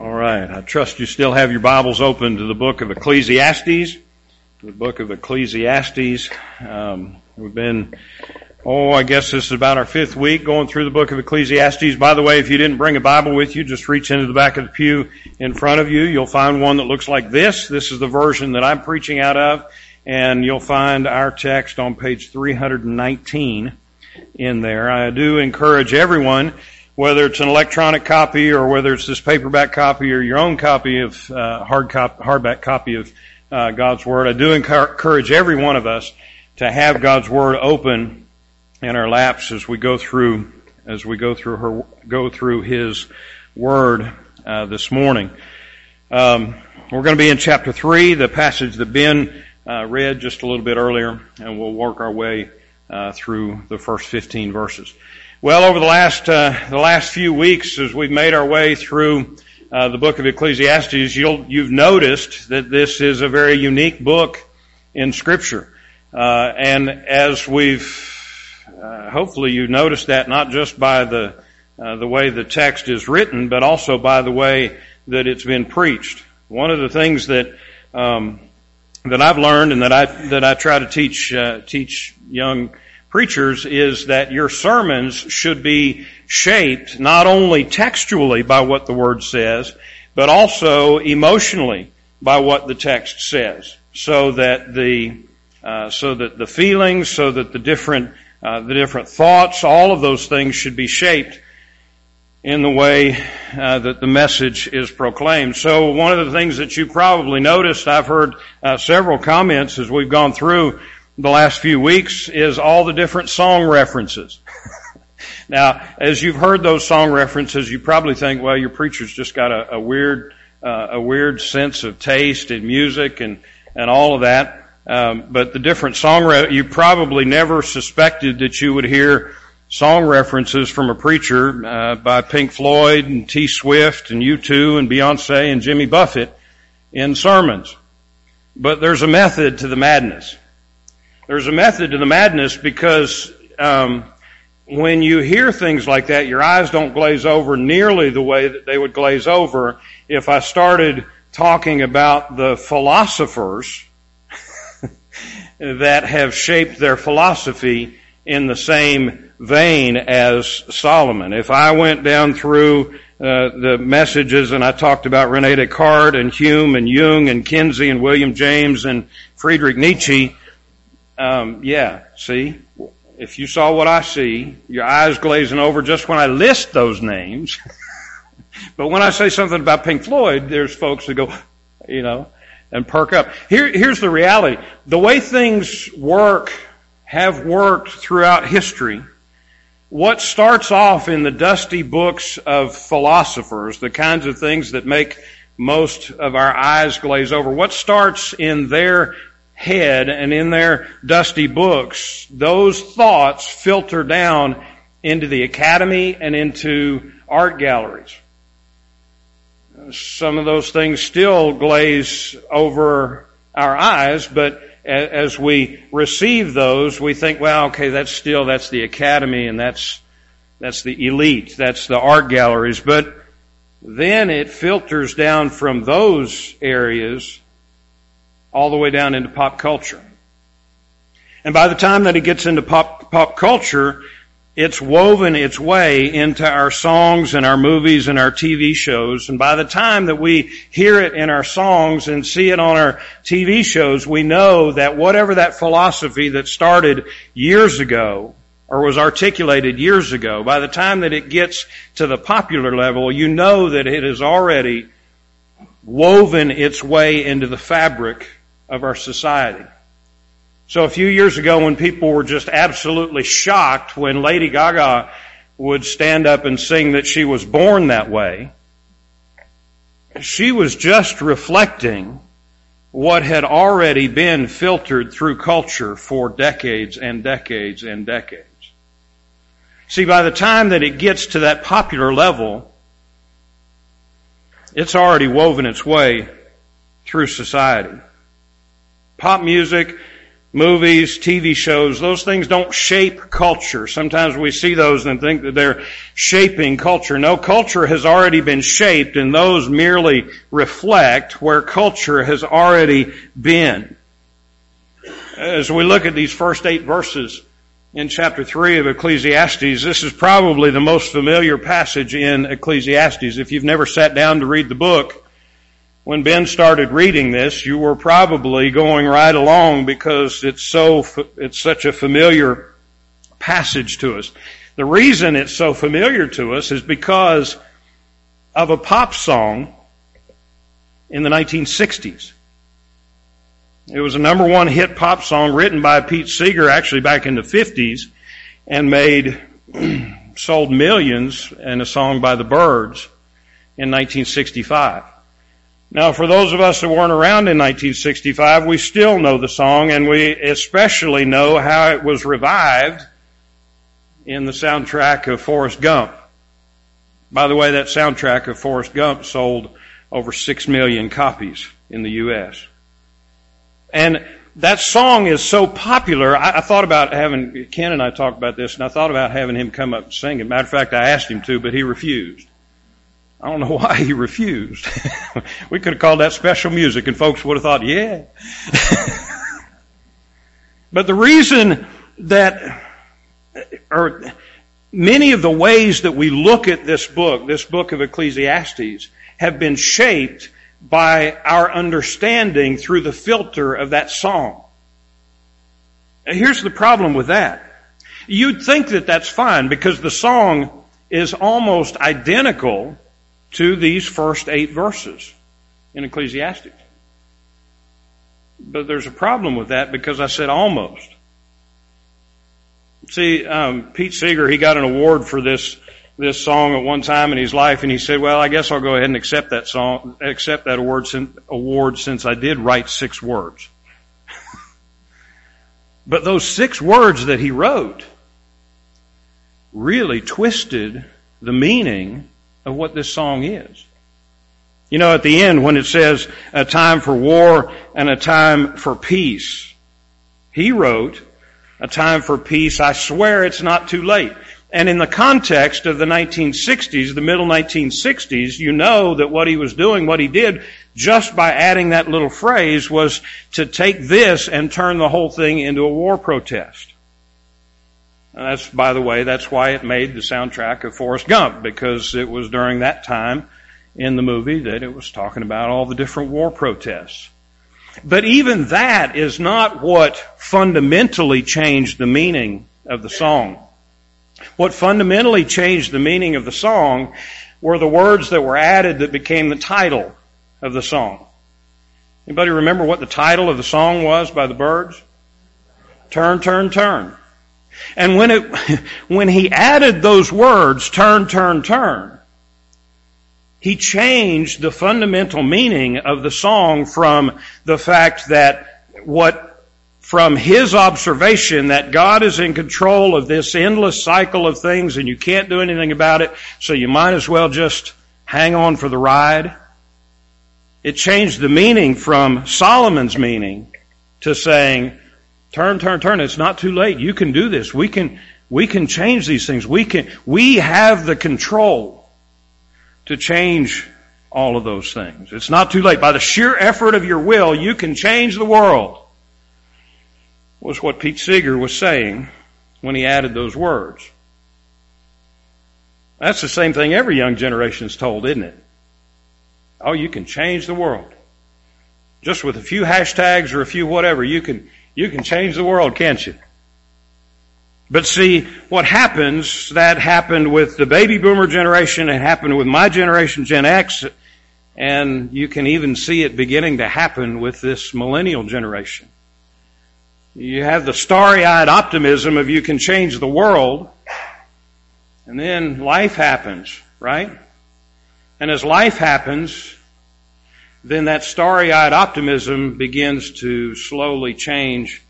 All right. I trust you still have your Bibles open to the book of Ecclesiastes. The book of Ecclesiastes. Um, we've been, oh, I guess this is about our fifth week going through the book of Ecclesiastes. By the way, if you didn't bring a Bible with you, just reach into the back of the pew in front of you. You'll find one that looks like this. This is the version that I'm preaching out of. And you'll find our text on page 319 in there. I do encourage everyone whether it's an electronic copy or whether it's this paperback copy or your own copy of uh, hard cop- hardback copy of uh, God's Word, I do encourage every one of us to have God's Word open in our laps as we go through as we go through her go through His Word uh, this morning. Um, we're going to be in chapter three, the passage that Ben uh, read just a little bit earlier, and we'll work our way uh, through the first 15 verses. Well, over the last uh, the last few weeks, as we've made our way through uh, the book of Ecclesiastes, you'll you've noticed that this is a very unique book in Scripture, uh, and as we've uh, hopefully you noticed that not just by the uh, the way the text is written, but also by the way that it's been preached. One of the things that um, that I've learned and that I that I try to teach uh, teach young preachers is that your sermons should be shaped not only textually by what the Word says, but also emotionally by what the text says, so that the uh, so that the feelings, so that the different uh, the different thoughts, all of those things should be shaped in the way uh, that the message is proclaimed. So one of the things that you probably noticed, I've heard uh, several comments as we've gone through the last few weeks is all the different song references. now, as you've heard those song references, you probably think, well, your preacher's just got a, a weird, uh, a weird sense of taste in music and, and all of that. Um, but the different song, re- you probably never suspected that you would hear song references from a preacher uh, by Pink Floyd and T. Swift and U2 and Beyonce and Jimmy Buffett in sermons. But there's a method to the madness. There's a method to the madness because um, when you hear things like that, your eyes don't glaze over nearly the way that they would glaze over if I started talking about the philosophers that have shaped their philosophy in the same vein as Solomon. If I went down through uh, the messages and I talked about Rene Descartes and Hume and Jung and Kinsey and William James and Friedrich Nietzsche, um, yeah, see, if you saw what I see, your eyes glazing over just when I list those names. but when I say something about Pink Floyd, there's folks that go, you know, and perk up. Here, here's the reality. The way things work, have worked throughout history, what starts off in the dusty books of philosophers, the kinds of things that make most of our eyes glaze over, what starts in their head and in their dusty books, those thoughts filter down into the academy and into art galleries. Some of those things still glaze over our eyes, but as we receive those, we think, well, okay, that's still, that's the academy and that's, that's the elite, that's the art galleries, but then it filters down from those areas all the way down into pop culture. And by the time that it gets into pop, pop culture, it's woven its way into our songs and our movies and our TV shows. And by the time that we hear it in our songs and see it on our TV shows, we know that whatever that philosophy that started years ago or was articulated years ago, by the time that it gets to the popular level, you know that it has already woven its way into the fabric of our society. So a few years ago when people were just absolutely shocked when Lady Gaga would stand up and sing that she was born that way, she was just reflecting what had already been filtered through culture for decades and decades and decades. See, by the time that it gets to that popular level, it's already woven its way through society. Pop music movies, TV shows, those things don't shape culture. Sometimes we see those and think that they're shaping culture. No, culture has already been shaped and those merely reflect where culture has already been. As we look at these first eight verses in chapter 3 of Ecclesiastes, this is probably the most familiar passage in Ecclesiastes. If you've never sat down to read the book, when Ben started reading this, you were probably going right along because it's so, it's such a familiar passage to us. The reason it's so familiar to us is because of a pop song in the 1960s. It was a number one hit pop song written by Pete Seeger actually back in the 50s and made, sold millions and a song by the Byrds in 1965. Now, for those of us that weren't around in 1965, we still know the song, and we especially know how it was revived in the soundtrack of Forrest Gump. By the way, that soundtrack of Forrest Gump sold over six million copies in the U.S. And that song is so popular, I, I, thought about having, Ken and I talked about this, and I thought about having him come up and sing it. Matter of fact, I asked him to, but he refused. I don't know why he refused. we could have called that special music and folks would have thought, yeah. but the reason that, or many of the ways that we look at this book, this book of Ecclesiastes, have been shaped by our understanding through the filter of that song. Here's the problem with that. You'd think that that's fine because the song is almost identical to these first eight verses in Ecclesiastes. But there's a problem with that because I said almost. See, um, Pete Seeger, he got an award for this this song at one time in his life, and he said, "Well, I guess I'll go ahead and accept that song, accept that award, award since I did write six words." but those six words that he wrote really twisted the meaning of what this song is. You know, at the end when it says a time for war and a time for peace, he wrote, a time for peace, I swear it's not too late. And in the context of the 1960s, the middle 1960s, you know that what he was doing, what he did, just by adding that little phrase was to take this and turn the whole thing into a war protest. And that's, by the way, that's why it made the soundtrack of Forrest Gump, because it was during that time in the movie that it was talking about all the different war protests. But even that is not what fundamentally changed the meaning of the song. What fundamentally changed the meaning of the song were the words that were added that became the title of the song. Anybody remember what the title of the song was by the Byrds? Turn, turn, turn. And when it, when he added those words, turn, turn, turn, he changed the fundamental meaning of the song from the fact that what, from his observation that God is in control of this endless cycle of things and you can't do anything about it, so you might as well just hang on for the ride. It changed the meaning from Solomon's meaning to saying, Turn, turn, turn. It's not too late. You can do this. We can, we can change these things. We can, we have the control to change all of those things. It's not too late. By the sheer effort of your will, you can change the world. Was what Pete Seeger was saying when he added those words. That's the same thing every young generation is told, isn't it? Oh, you can change the world. Just with a few hashtags or a few whatever, you can, you can change the world, can't you? But see, what happens, that happened with the baby boomer generation, it happened with my generation, Gen X, and you can even see it beginning to happen with this millennial generation. You have the starry-eyed optimism of you can change the world, and then life happens, right? And as life happens, then that starry-eyed optimism begins to slowly change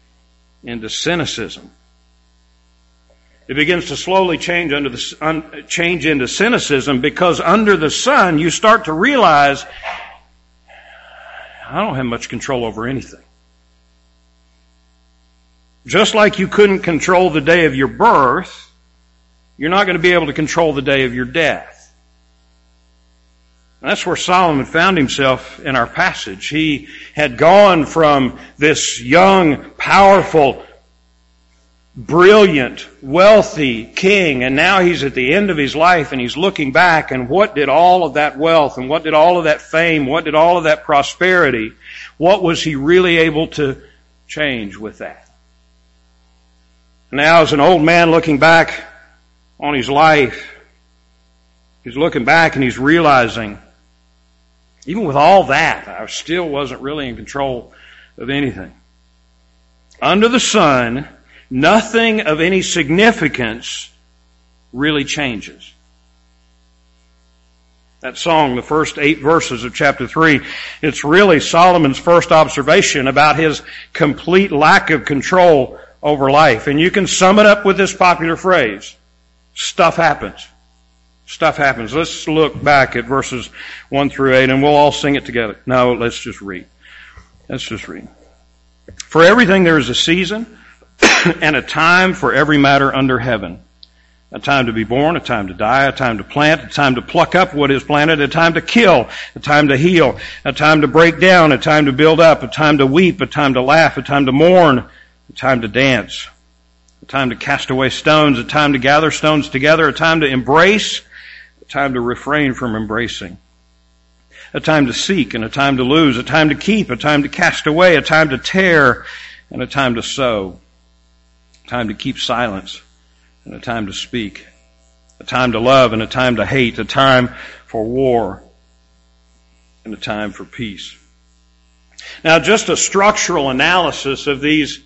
into cynicism. It begins to slowly change under the un, change into cynicism because under the sun you start to realize I don't have much control over anything. Just like you couldn't control the day of your birth, you're not going to be able to control the day of your death. That's where Solomon found himself in our passage. He had gone from this young, powerful, brilliant, wealthy king, and now he's at the end of his life and he's looking back and what did all of that wealth and what did all of that fame, what did all of that prosperity, what was he really able to change with that? Now as an old man looking back on his life, he's looking back and he's realizing even with all that, I still wasn't really in control of anything. Under the sun, nothing of any significance really changes. That song, the first eight verses of chapter three, it's really Solomon's first observation about his complete lack of control over life. And you can sum it up with this popular phrase, stuff happens stuff happens. Let's look back at verses 1 through 8 and we'll all sing it together. No, let's just read. Let's just read. For everything there is a season and a time for every matter under heaven. A time to be born, a time to die, a time to plant, a time to pluck up what is planted, a time to kill, a time to heal, a time to break down, a time to build up, a time to weep, a time to laugh, a time to mourn, a time to dance, a time to cast away stones, a time to gather stones together, a time to embrace, time to refrain from embracing. A time to seek and a time to lose, a time to keep, a time to cast away, a time to tear and a time to sow. A time to keep silence and a time to speak. A time to love and a time to hate, a time for war and a time for peace. Now just a structural analysis of these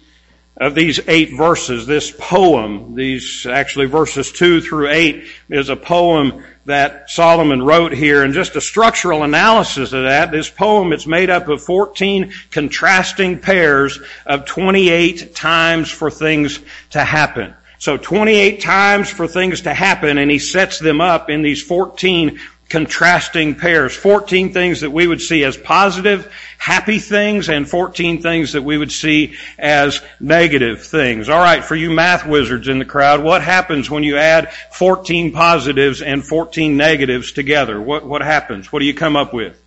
of these eight verses, this poem, these actually verses two through eight is a poem that Solomon wrote here and just a structural analysis of that. This poem, it's made up of 14 contrasting pairs of 28 times for things to happen. So 28 times for things to happen and he sets them up in these 14 contrasting pairs. 14 things that we would see as positive, happy things, and 14 things that we would see as negative things. Alright, for you math wizards in the crowd, what happens when you add 14 positives and 14 negatives together? What, what happens? What do you come up with?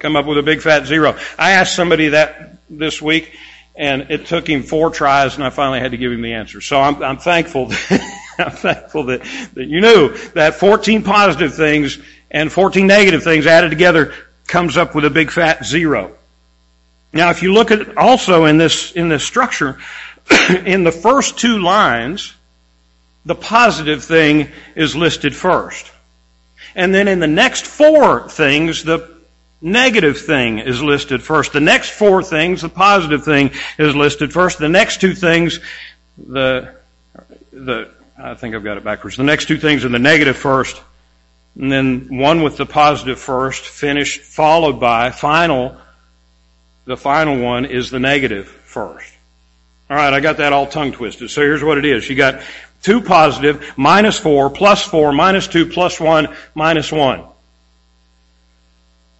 Come up with a big fat zero. I asked somebody that this week, and it took him four tries, and I finally had to give him the answer. So I'm, I'm thankful. I'm thankful that, that you knew that 14 positive things and 14 negative things added together comes up with a big fat zero. Now if you look at also in this, in this structure, in the first two lines, the positive thing is listed first. And then in the next four things, the negative thing is listed first. The next four things, the positive thing is listed first. The next two things, the, the, I think I've got it backwards. The next two things are the negative first, and then one with the positive first, finished, followed by final. The final one is the negative first. Alright, I got that all tongue twisted. So here's what it is. You got two positive, minus four, plus four, minus two, plus one, minus one.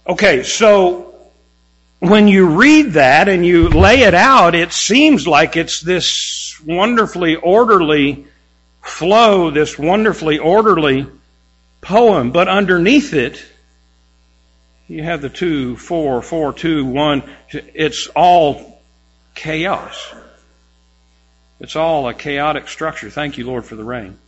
Okay, so when you read that and you lay it out, it seems like it's this wonderfully orderly flow, this wonderfully orderly poem, but underneath it, you have the two, four, four, two, one. It's all chaos. It's all a chaotic structure. Thank you, Lord, for the rain.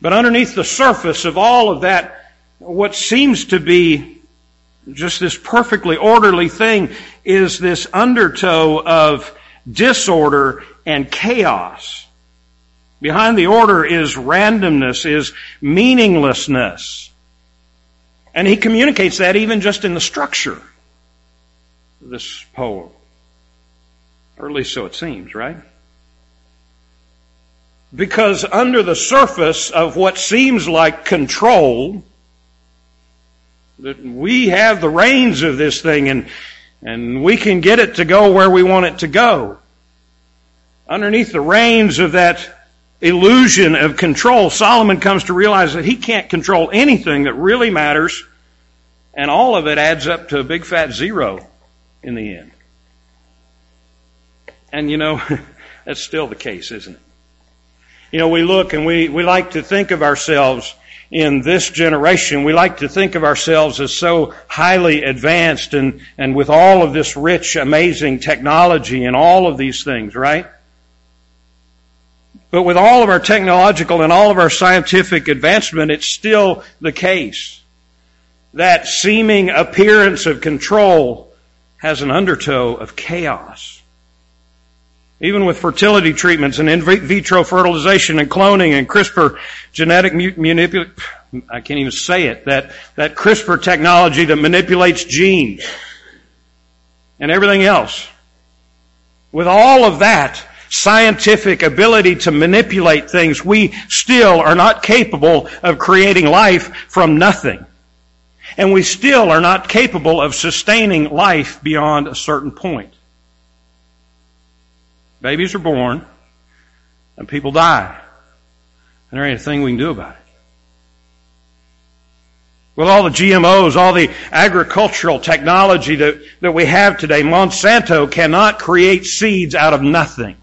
But underneath the surface of all of that, what seems to be just this perfectly orderly thing is this undertow of disorder and chaos. Behind the order is randomness, is meaninglessness. And he communicates that even just in the structure of this poem. Or at least so it seems, right? Because under the surface of what seems like control, that we have the reins of this thing and, and we can get it to go where we want it to go. Underneath the reins of that illusion of control, Solomon comes to realize that he can't control anything that really matters, and all of it adds up to a big fat zero in the end. And you know, that's still the case, isn't it? You know, we look and we, we like to think of ourselves in this generation, we like to think of ourselves as so highly advanced and, and with all of this rich, amazing technology and all of these things, right? But with all of our technological and all of our scientific advancement, it's still the case. That seeming appearance of control has an undertow of chaos. Even with fertility treatments and in vitro fertilization and cloning and CRISPR genetic manipulation, I can't even say it, that, that CRISPR technology that manipulates genes and everything else. With all of that scientific ability to manipulate things, we still are not capable of creating life from nothing. And we still are not capable of sustaining life beyond a certain point. Babies are born and people die. And there ain't a thing we can do about it. With all the GMOs, all the agricultural technology that, that we have today, Monsanto cannot create seeds out of nothing.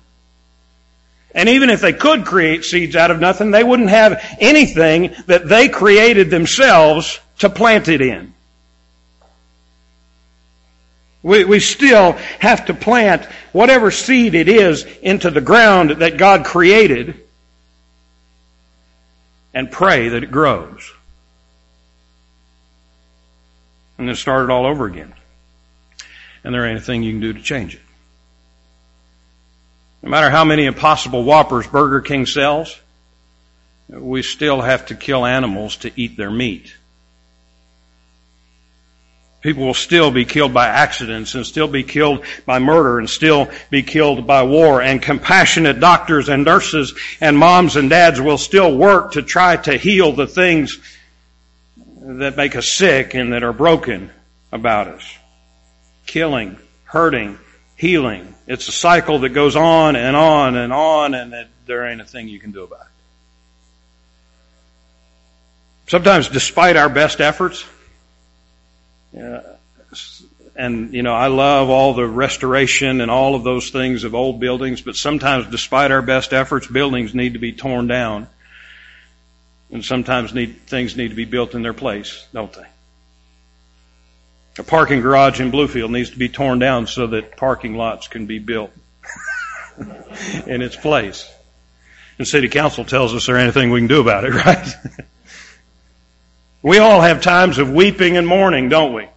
And even if they could create seeds out of nothing, they wouldn't have anything that they created themselves to plant it in. We, we still have to plant whatever seed it is into the ground that God created and pray that it grows. And then start it all over again. And there ain't a thing you can do to change it. No matter how many impossible whoppers Burger King sells, we still have to kill animals to eat their meat. People will still be killed by accidents and still be killed by murder and still be killed by war. And compassionate doctors and nurses and moms and dads will still work to try to heal the things that make us sick and that are broken about us. Killing, hurting, healing. It's a cycle that goes on and on and on and there ain't a thing you can do about it. Sometimes despite our best efforts, and you know, I love all the restoration and all of those things of old buildings, but sometimes despite our best efforts, buildings need to be torn down. And sometimes need, things need to be built in their place, don't they? A parking garage in Bluefield needs to be torn down so that parking lots can be built in its place. And city council tells us there anything we can do about it, right? We all have times of weeping and mourning, don't we?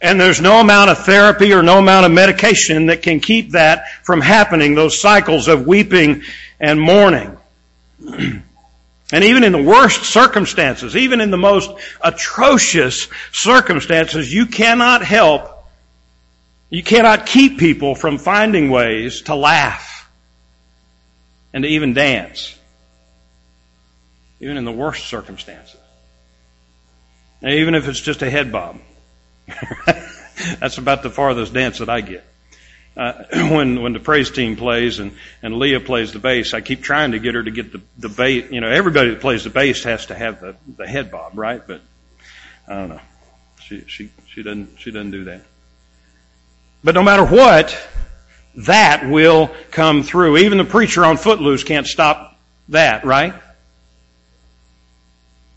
And there's no amount of therapy or no amount of medication that can keep that from happening, those cycles of weeping and mourning. and even in the worst circumstances, even in the most atrocious circumstances, you cannot help, you cannot keep people from finding ways to laugh and to even dance. Even in the worst circumstances. Even if it's just a head bob. That's about the farthest dance that I get. Uh, when when the praise team plays and and Leah plays the bass, I keep trying to get her to get the the bass. You know, everybody that plays the bass has to have the the head bob, right? But I don't know. She she she doesn't she doesn't do that. But no matter what, that will come through. Even the preacher on Footloose can't stop that, right?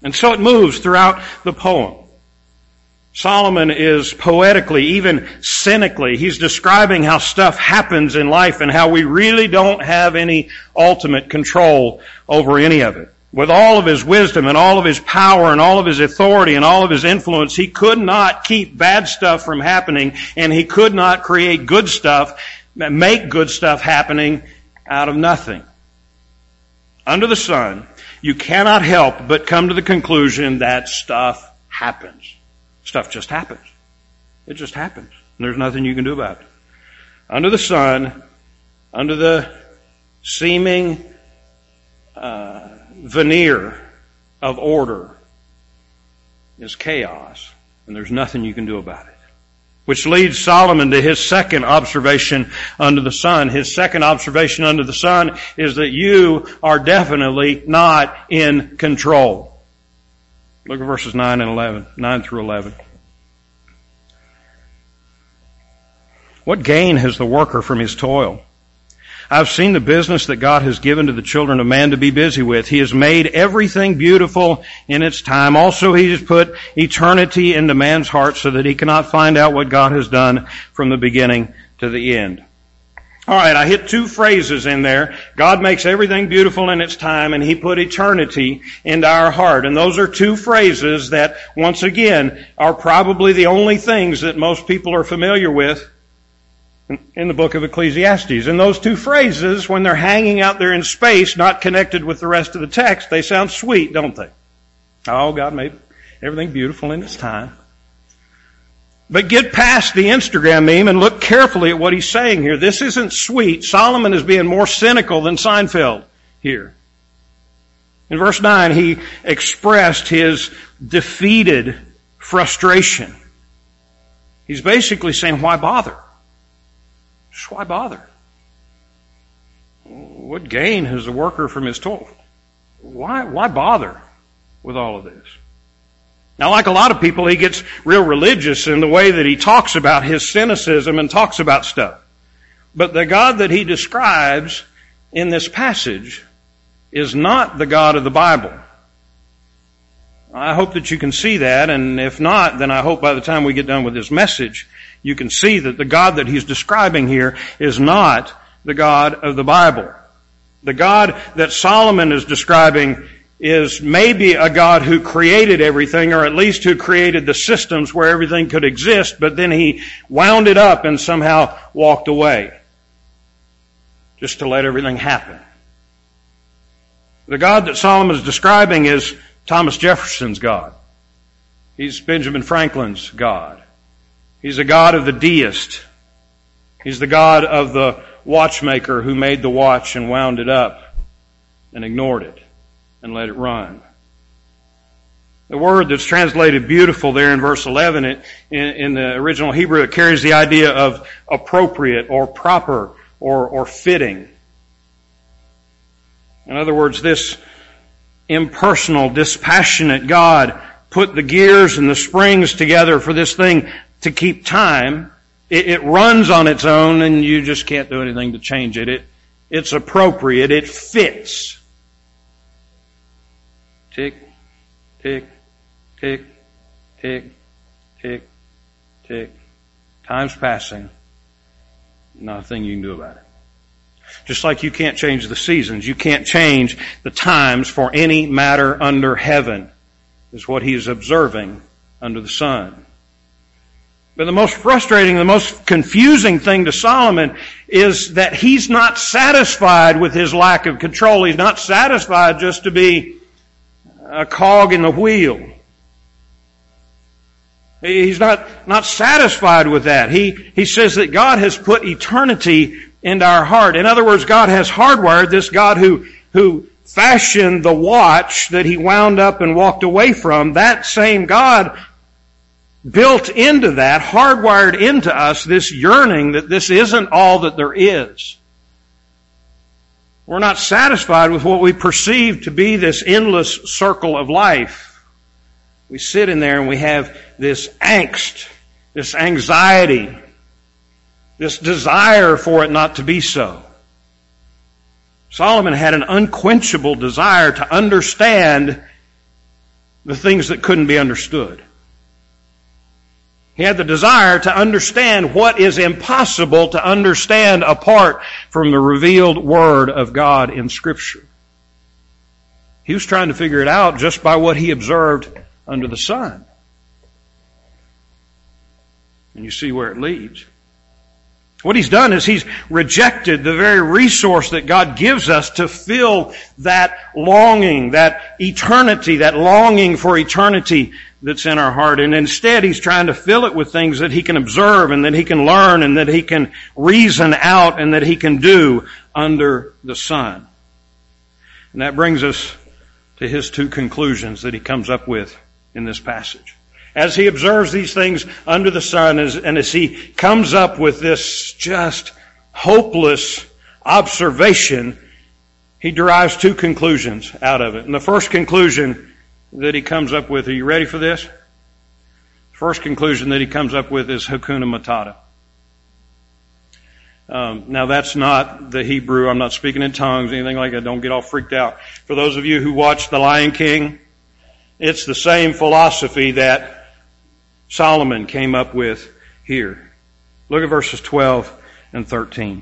And so it moves throughout the poem. Solomon is poetically, even cynically, he's describing how stuff happens in life and how we really don't have any ultimate control over any of it. With all of his wisdom and all of his power and all of his authority and all of his influence, he could not keep bad stuff from happening and he could not create good stuff, make good stuff happening out of nothing. Under the sun, you cannot help but come to the conclusion that stuff happens. Stuff just happens. It just happens. And there's nothing you can do about it. Under the sun, under the seeming uh, veneer of order is chaos, and there's nothing you can do about it. Which leads Solomon to his second observation under the sun. His second observation under the sun is that you are definitely not in control. Look at verses 9 and 11, 9 through 11. What gain has the worker from his toil? I've seen the business that God has given to the children of man to be busy with. He has made everything beautiful in its time. Also, He has put eternity into man's heart so that he cannot find out what God has done from the beginning to the end. Alright, I hit two phrases in there. God makes everything beautiful in its time and He put eternity into our heart. And those are two phrases that, once again, are probably the only things that most people are familiar with in the book of Ecclesiastes. And those two phrases, when they're hanging out there in space, not connected with the rest of the text, they sound sweet, don't they? Oh, God made everything beautiful in its time. But get past the Instagram meme and look carefully at what he's saying here. This isn't sweet. Solomon is being more cynical than Seinfeld here. In verse 9, he expressed his defeated frustration. He's basically saying, why bother? Just why bother? What gain has the worker from his toil? Why, why bother with all of this? Now, like a lot of people, he gets real religious in the way that he talks about his cynicism and talks about stuff. But the God that he describes in this passage is not the God of the Bible. I hope that you can see that, and if not, then I hope by the time we get done with this message, you can see that the God that he's describing here is not the God of the Bible. The God that Solomon is describing is maybe a God who created everything, or at least who created the systems where everything could exist, but then he wound it up and somehow walked away. Just to let everything happen. The God that Solomon is describing is Thomas Jefferson's God. He's Benjamin Franklin's God. He's a God of the deist. He's the God of the watchmaker who made the watch and wound it up and ignored it and let it run. The word that's translated beautiful there in verse 11, it, in, in, the original Hebrew, it carries the idea of appropriate or proper or, or fitting. In other words, this impersonal, dispassionate God put the gears and the springs together for this thing to keep time. It, it, runs on its own and you just can't do anything to change it. it it's appropriate. It fits. Tick, tick, tick, tick, tick, tick. Time's passing. Nothing you can do about it. Just like you can't change the seasons, you can't change the times for any matter under heaven, is what he is observing under the sun. But the most frustrating, the most confusing thing to Solomon is that he's not satisfied with his lack of control. He's not satisfied just to be a cog in the wheel. He's not, not satisfied with that. He, he says that God has put eternity into our heart. In other words, God has hardwired this God who, who fashioned the watch that he wound up and walked away from. That same God built into that, hardwired into us, this yearning that this isn't all that there is. We're not satisfied with what we perceive to be this endless circle of life. We sit in there and we have this angst, this anxiety, this desire for it not to be so. Solomon had an unquenchable desire to understand the things that couldn't be understood. He had the desire to understand what is impossible to understand apart from the revealed Word of God in Scripture. He was trying to figure it out just by what he observed under the sun. And you see where it leads. What he's done is he's rejected the very resource that God gives us to fill that longing, that eternity, that longing for eternity that's in our heart. And instead, he's trying to fill it with things that he can observe and that he can learn and that he can reason out and that he can do under the sun. And that brings us to his two conclusions that he comes up with in this passage. As he observes these things under the sun and as he comes up with this just hopeless observation, he derives two conclusions out of it. And the first conclusion that he comes up with. Are you ready for this? First conclusion that he comes up with is Hakuna Matata. Um, now that's not the Hebrew. I'm not speaking in tongues, anything like that. Don't get all freaked out. For those of you who watched The Lion King, it's the same philosophy that Solomon came up with here. Look at verses 12 and 13.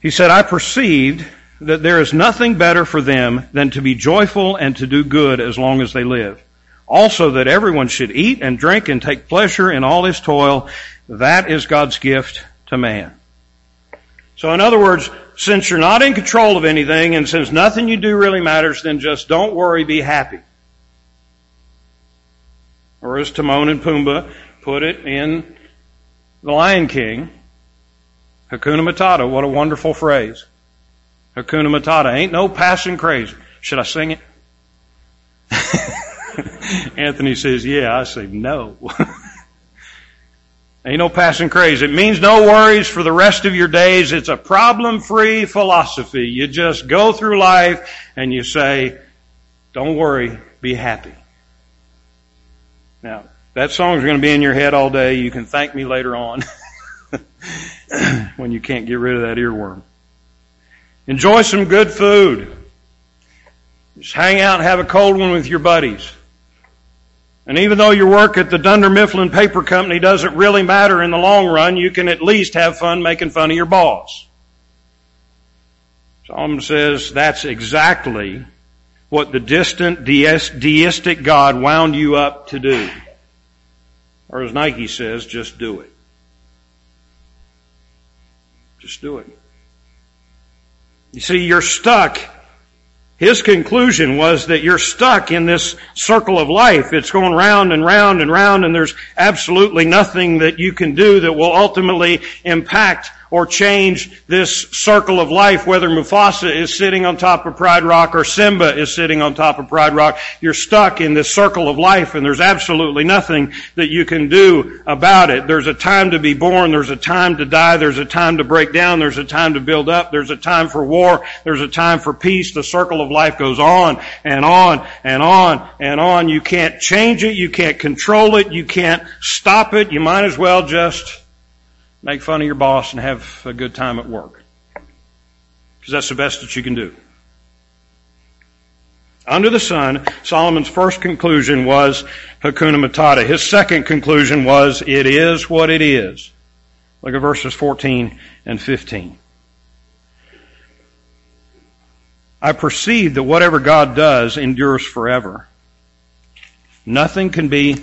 He said, I perceived that there is nothing better for them than to be joyful and to do good as long as they live. Also that everyone should eat and drink and take pleasure in all his toil. That is God's gift to man. So in other words, since you're not in control of anything and since nothing you do really matters, then just don't worry, be happy. Or as Timon and Pumbaa put it in The Lion King, Hakuna Matata, what a wonderful phrase. Hakuna Matata, ain't no passing crazy. Should I sing it? Anthony says, yeah. I say, no. Ain't no passing craze. It means no worries for the rest of your days. It's a problem-free philosophy. You just go through life and you say, don't worry, be happy. Now, that song's going to be in your head all day. You can thank me later on when you can't get rid of that earworm. Enjoy some good food. Just hang out and have a cold one with your buddies. And even though your work at the Dunder Mifflin Paper Company doesn't really matter in the long run, you can at least have fun making fun of your boss. Solomon says that's exactly what the distant deistic God wound you up to do. Or as Nike says, just do it. Just do it. You see, you're stuck his conclusion was that you're stuck in this circle of life. It's going round and round and round and there's absolutely nothing that you can do that will ultimately impact or change this circle of life, whether Mufasa is sitting on top of Pride Rock or Simba is sitting on top of Pride Rock. You're stuck in this circle of life and there's absolutely nothing that you can do about it. There's a time to be born. There's a time to die. There's a time to break down. There's a time to build up. There's a time for war. There's a time for peace. The circle of life goes on and on and on and on. You can't change it. You can't control it. You can't stop it. You might as well just make fun of your boss and have a good time at work. Because that's the best that you can do. Under the sun, Solomon's first conclusion was Hakuna Matata. His second conclusion was, it is what it is. Look at verses 14 and 15. I perceive that whatever God does endures forever. Nothing can be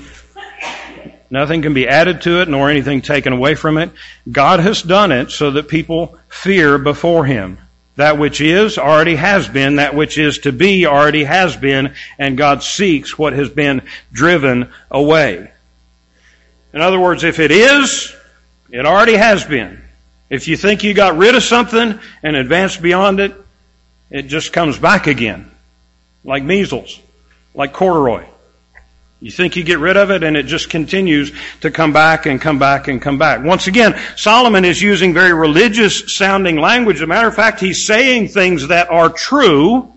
Nothing can be added to it nor anything taken away from it. God has done it so that people fear before Him. That which is already has been, that which is to be already has been, and God seeks what has been driven away. In other words, if it is, it already has been. If you think you got rid of something and advanced beyond it, it just comes back again. Like measles, like corduroy. You think you get rid of it and it just continues to come back and come back and come back. Once again, Solomon is using very religious sounding language. As a matter of fact, he's saying things that are true,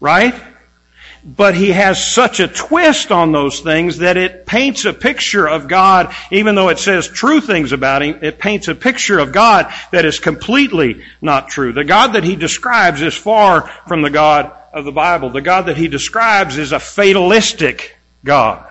right? But he has such a twist on those things that it paints a picture of God, even though it says true things about him, it paints a picture of God that is completely not true. The God that he describes is far from the God of the Bible. The God that he describes is a fatalistic God.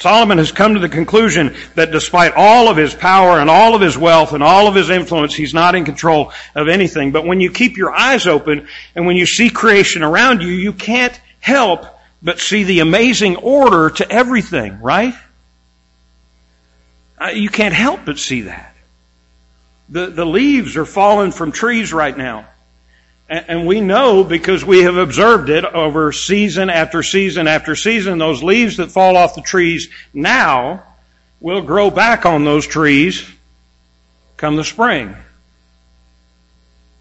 Solomon has come to the conclusion that despite all of his power and all of his wealth and all of his influence, he's not in control of anything. But when you keep your eyes open and when you see creation around you, you can't help but see the amazing order to everything, right? Uh, you can't help but see that. The, the leaves are falling from trees right now. And we know because we have observed it over season after season after season, those leaves that fall off the trees now will grow back on those trees come the spring.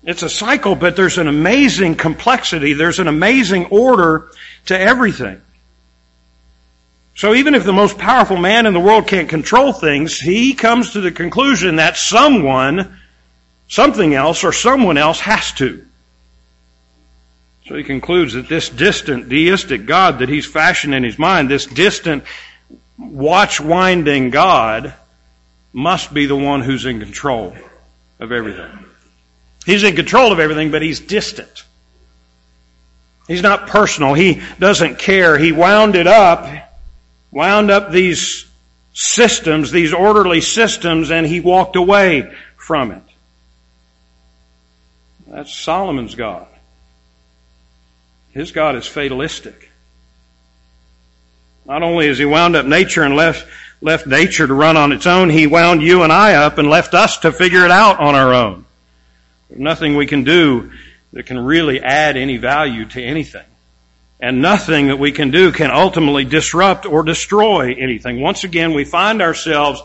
It's a cycle, but there's an amazing complexity. There's an amazing order to everything. So even if the most powerful man in the world can't control things, he comes to the conclusion that someone, something else, or someone else has to. So he concludes that this distant deistic God that he's fashioned in his mind, this distant watch winding God, must be the one who's in control of everything. He's in control of everything, but he's distant. He's not personal. He doesn't care. He wound it up, wound up these systems, these orderly systems, and he walked away from it. That's Solomon's God. His God is fatalistic. Not only has he wound up nature and left, left nature to run on its own, he wound you and I up and left us to figure it out on our own. There's nothing we can do that can really add any value to anything. And nothing that we can do can ultimately disrupt or destroy anything. Once again, we find ourselves,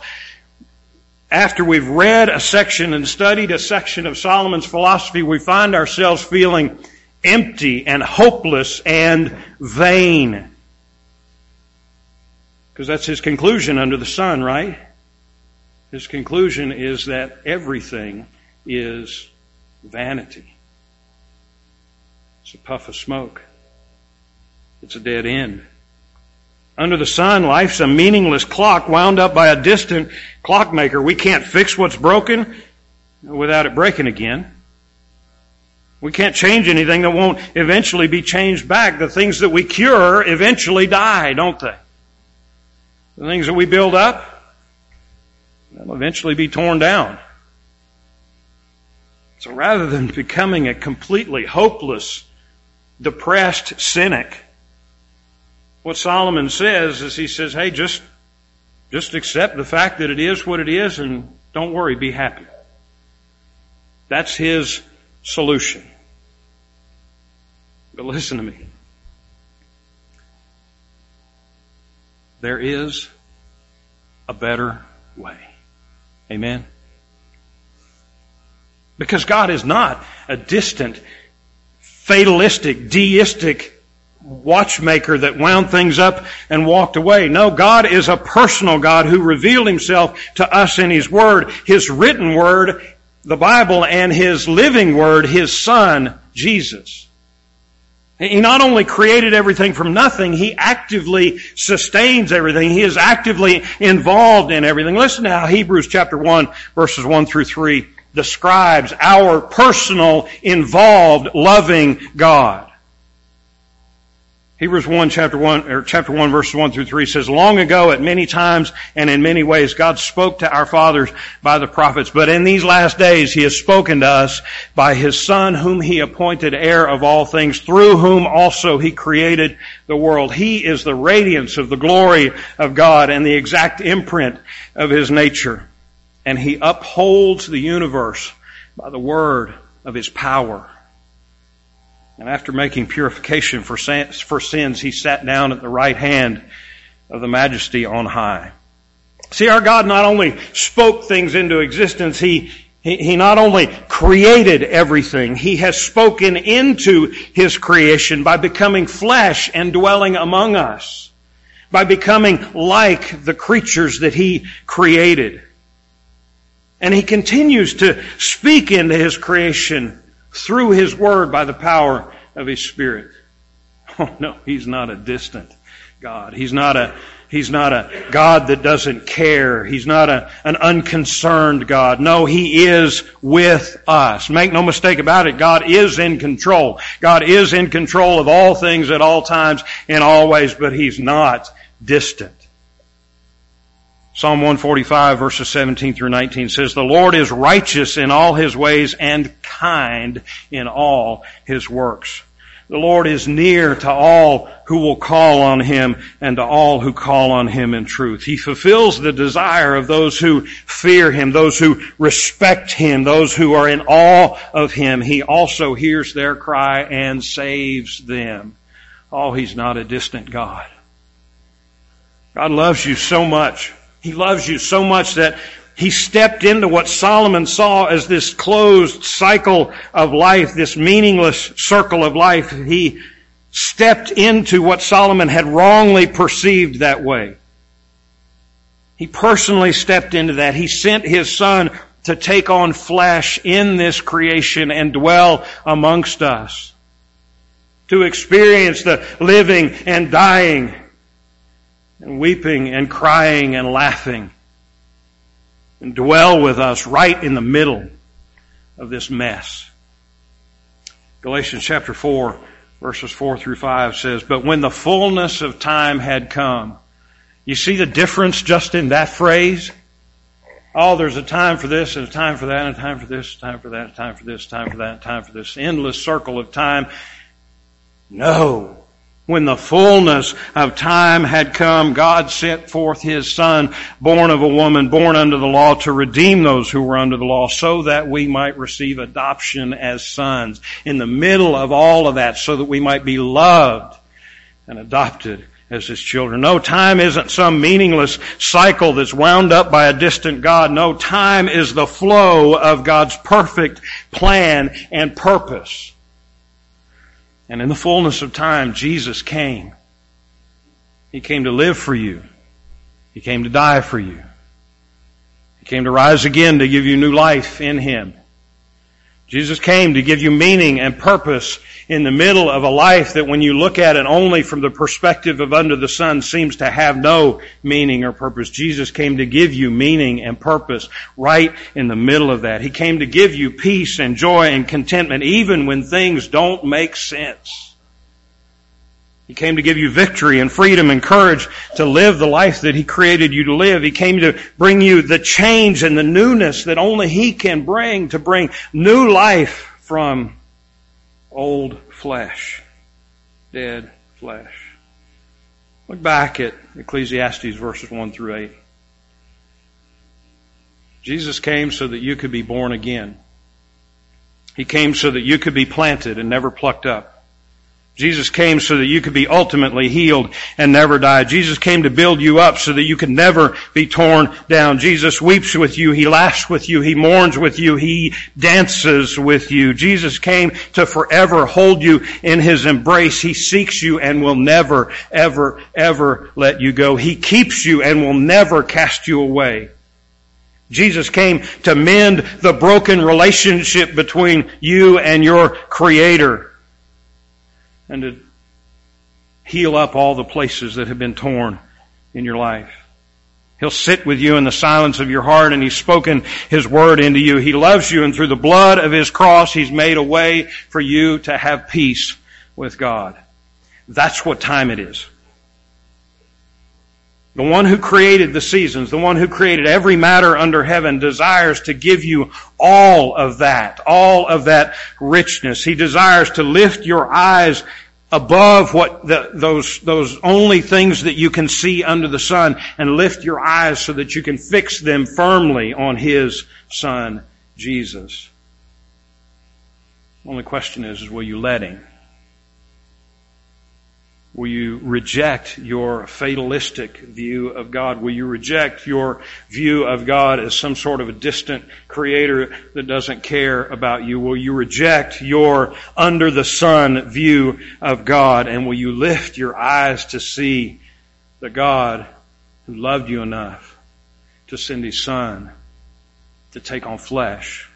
after we've read a section and studied a section of Solomon's philosophy, we find ourselves feeling empty and hopeless and vain. Because that's his conclusion under the sun, right? His conclusion is that everything is vanity. It's a puff of smoke. It's a dead end. Under the sun, life's a meaningless clock wound up by a distant clockmaker. We can't fix what's broken without it breaking again. We can't change anything that won't eventually be changed back. The things that we cure eventually die, don't they? The things that we build up, they'll eventually be torn down. So rather than becoming a completely hopeless, depressed cynic, what Solomon says is he says, hey, just, just accept the fact that it is what it is and don't worry, be happy. That's his solution. But listen to me. There is a better way. Amen. Because God is not a distant, fatalistic, deistic watchmaker that wound things up and walked away. No, God is a personal God who revealed himself to us in his word, his written word, the Bible, and his living word, his son, Jesus. He not only created everything from nothing, He actively sustains everything. He is actively involved in everything. Listen to how Hebrews chapter 1 verses 1 through 3 describes our personal, involved, loving God. Hebrews 1 chapter 1, or chapter 1 verses 1 through 3 says, Long ago at many times and in many ways God spoke to our fathers by the prophets, but in these last days He has spoken to us by His Son whom He appointed heir of all things, through whom also He created the world. He is the radiance of the glory of God and the exact imprint of His nature. And He upholds the universe by the word of His power. And after making purification for, for sins, he sat down at the right hand of the majesty on high. See, our God not only spoke things into existence, he, he, he not only created everything, he has spoken into his creation by becoming flesh and dwelling among us, by becoming like the creatures that he created. And he continues to speak into his creation through His Word by the power of His Spirit. Oh no, He's not a distant God. He's not a, He's not a God that doesn't care. He's not a, an unconcerned God. No, He is with us. Make no mistake about it. God is in control. God is in control of all things at all times and always, but He's not distant. Psalm 145 verses 17 through 19 says, The Lord is righteous in all His ways and kind in all His works. The Lord is near to all who will call on Him and to all who call on Him in truth. He fulfills the desire of those who fear Him, those who respect Him, those who are in awe of Him. He also hears their cry and saves them. Oh, He's not a distant God. God loves you so much he loves you so much that he stepped into what Solomon saw as this closed cycle of life, this meaningless circle of life. He stepped into what Solomon had wrongly perceived that way. He personally stepped into that. He sent his son to take on flesh in this creation and dwell amongst us. To experience the living and dying and weeping and crying and laughing. and dwell with us right in the middle of this mess. Galatians chapter 4 verses 4 through 5 says, But when the fullness of time had come, you see the difference just in that phrase? Oh, there's a time for this and a time for that and a time for this, time for that, time for this, time for that, time for this. Endless circle of time. No. When the fullness of time had come, God sent forth His Son, born of a woman, born under the law, to redeem those who were under the law, so that we might receive adoption as sons. In the middle of all of that, so that we might be loved and adopted as His children. No, time isn't some meaningless cycle that's wound up by a distant God. No, time is the flow of God's perfect plan and purpose. And in the fullness of time, Jesus came. He came to live for you. He came to die for you. He came to rise again to give you new life in Him. Jesus came to give you meaning and purpose in the middle of a life that when you look at it only from the perspective of under the sun seems to have no meaning or purpose. Jesus came to give you meaning and purpose right in the middle of that. He came to give you peace and joy and contentment even when things don't make sense. He came to give you victory and freedom and courage to live the life that He created you to live. He came to bring you the change and the newness that only He can bring, to bring new life from old flesh, dead flesh. Look back at Ecclesiastes verses 1 through 8. Jesus came so that you could be born again. He came so that you could be planted and never plucked up. Jesus came so that you could be ultimately healed and never die. Jesus came to build you up so that you could never be torn down. Jesus weeps with you. He laughs with you. He mourns with you. He dances with you. Jesus came to forever hold you in His embrace. He seeks you and will never, ever, ever let you go. He keeps you and will never cast you away. Jesus came to mend the broken relationship between you and your Creator and to heal up all the places that have been torn in your life. He'll sit with you in the silence of your heart and He's spoken His word into you. He loves you and through the blood of His cross He's made a way for you to have peace with God. That's what time it is. The one who created the seasons, the one who created every matter under heaven desires to give you all of that, all of that richness. He desires to lift your eyes above what the, those, those only things that you can see under the sun and lift your eyes so that you can fix them firmly on His Son, Jesus. Only question is, is will you let Him? Will you reject your fatalistic view of God? Will you reject your view of God as some sort of a distant creator that doesn't care about you? Will you reject your under the sun view of God? And will you lift your eyes to see the God who loved you enough to send His Son to take on flesh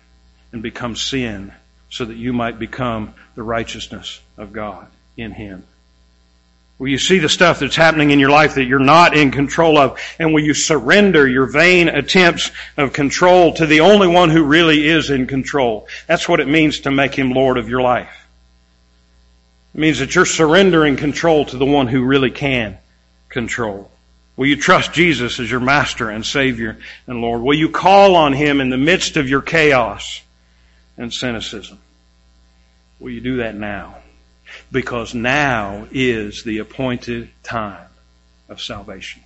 and become sin so that you might become the righteousness of God in Him? Will you see the stuff that's happening in your life that you're not in control of? And will you surrender your vain attempts of control to the only one who really is in control? That's what it means to make him Lord of your life. It means that you're surrendering control to the one who really can control. Will you trust Jesus as your master and savior and Lord? Will you call on him in the midst of your chaos and cynicism? Will you do that now? Because now is the appointed time of salvation.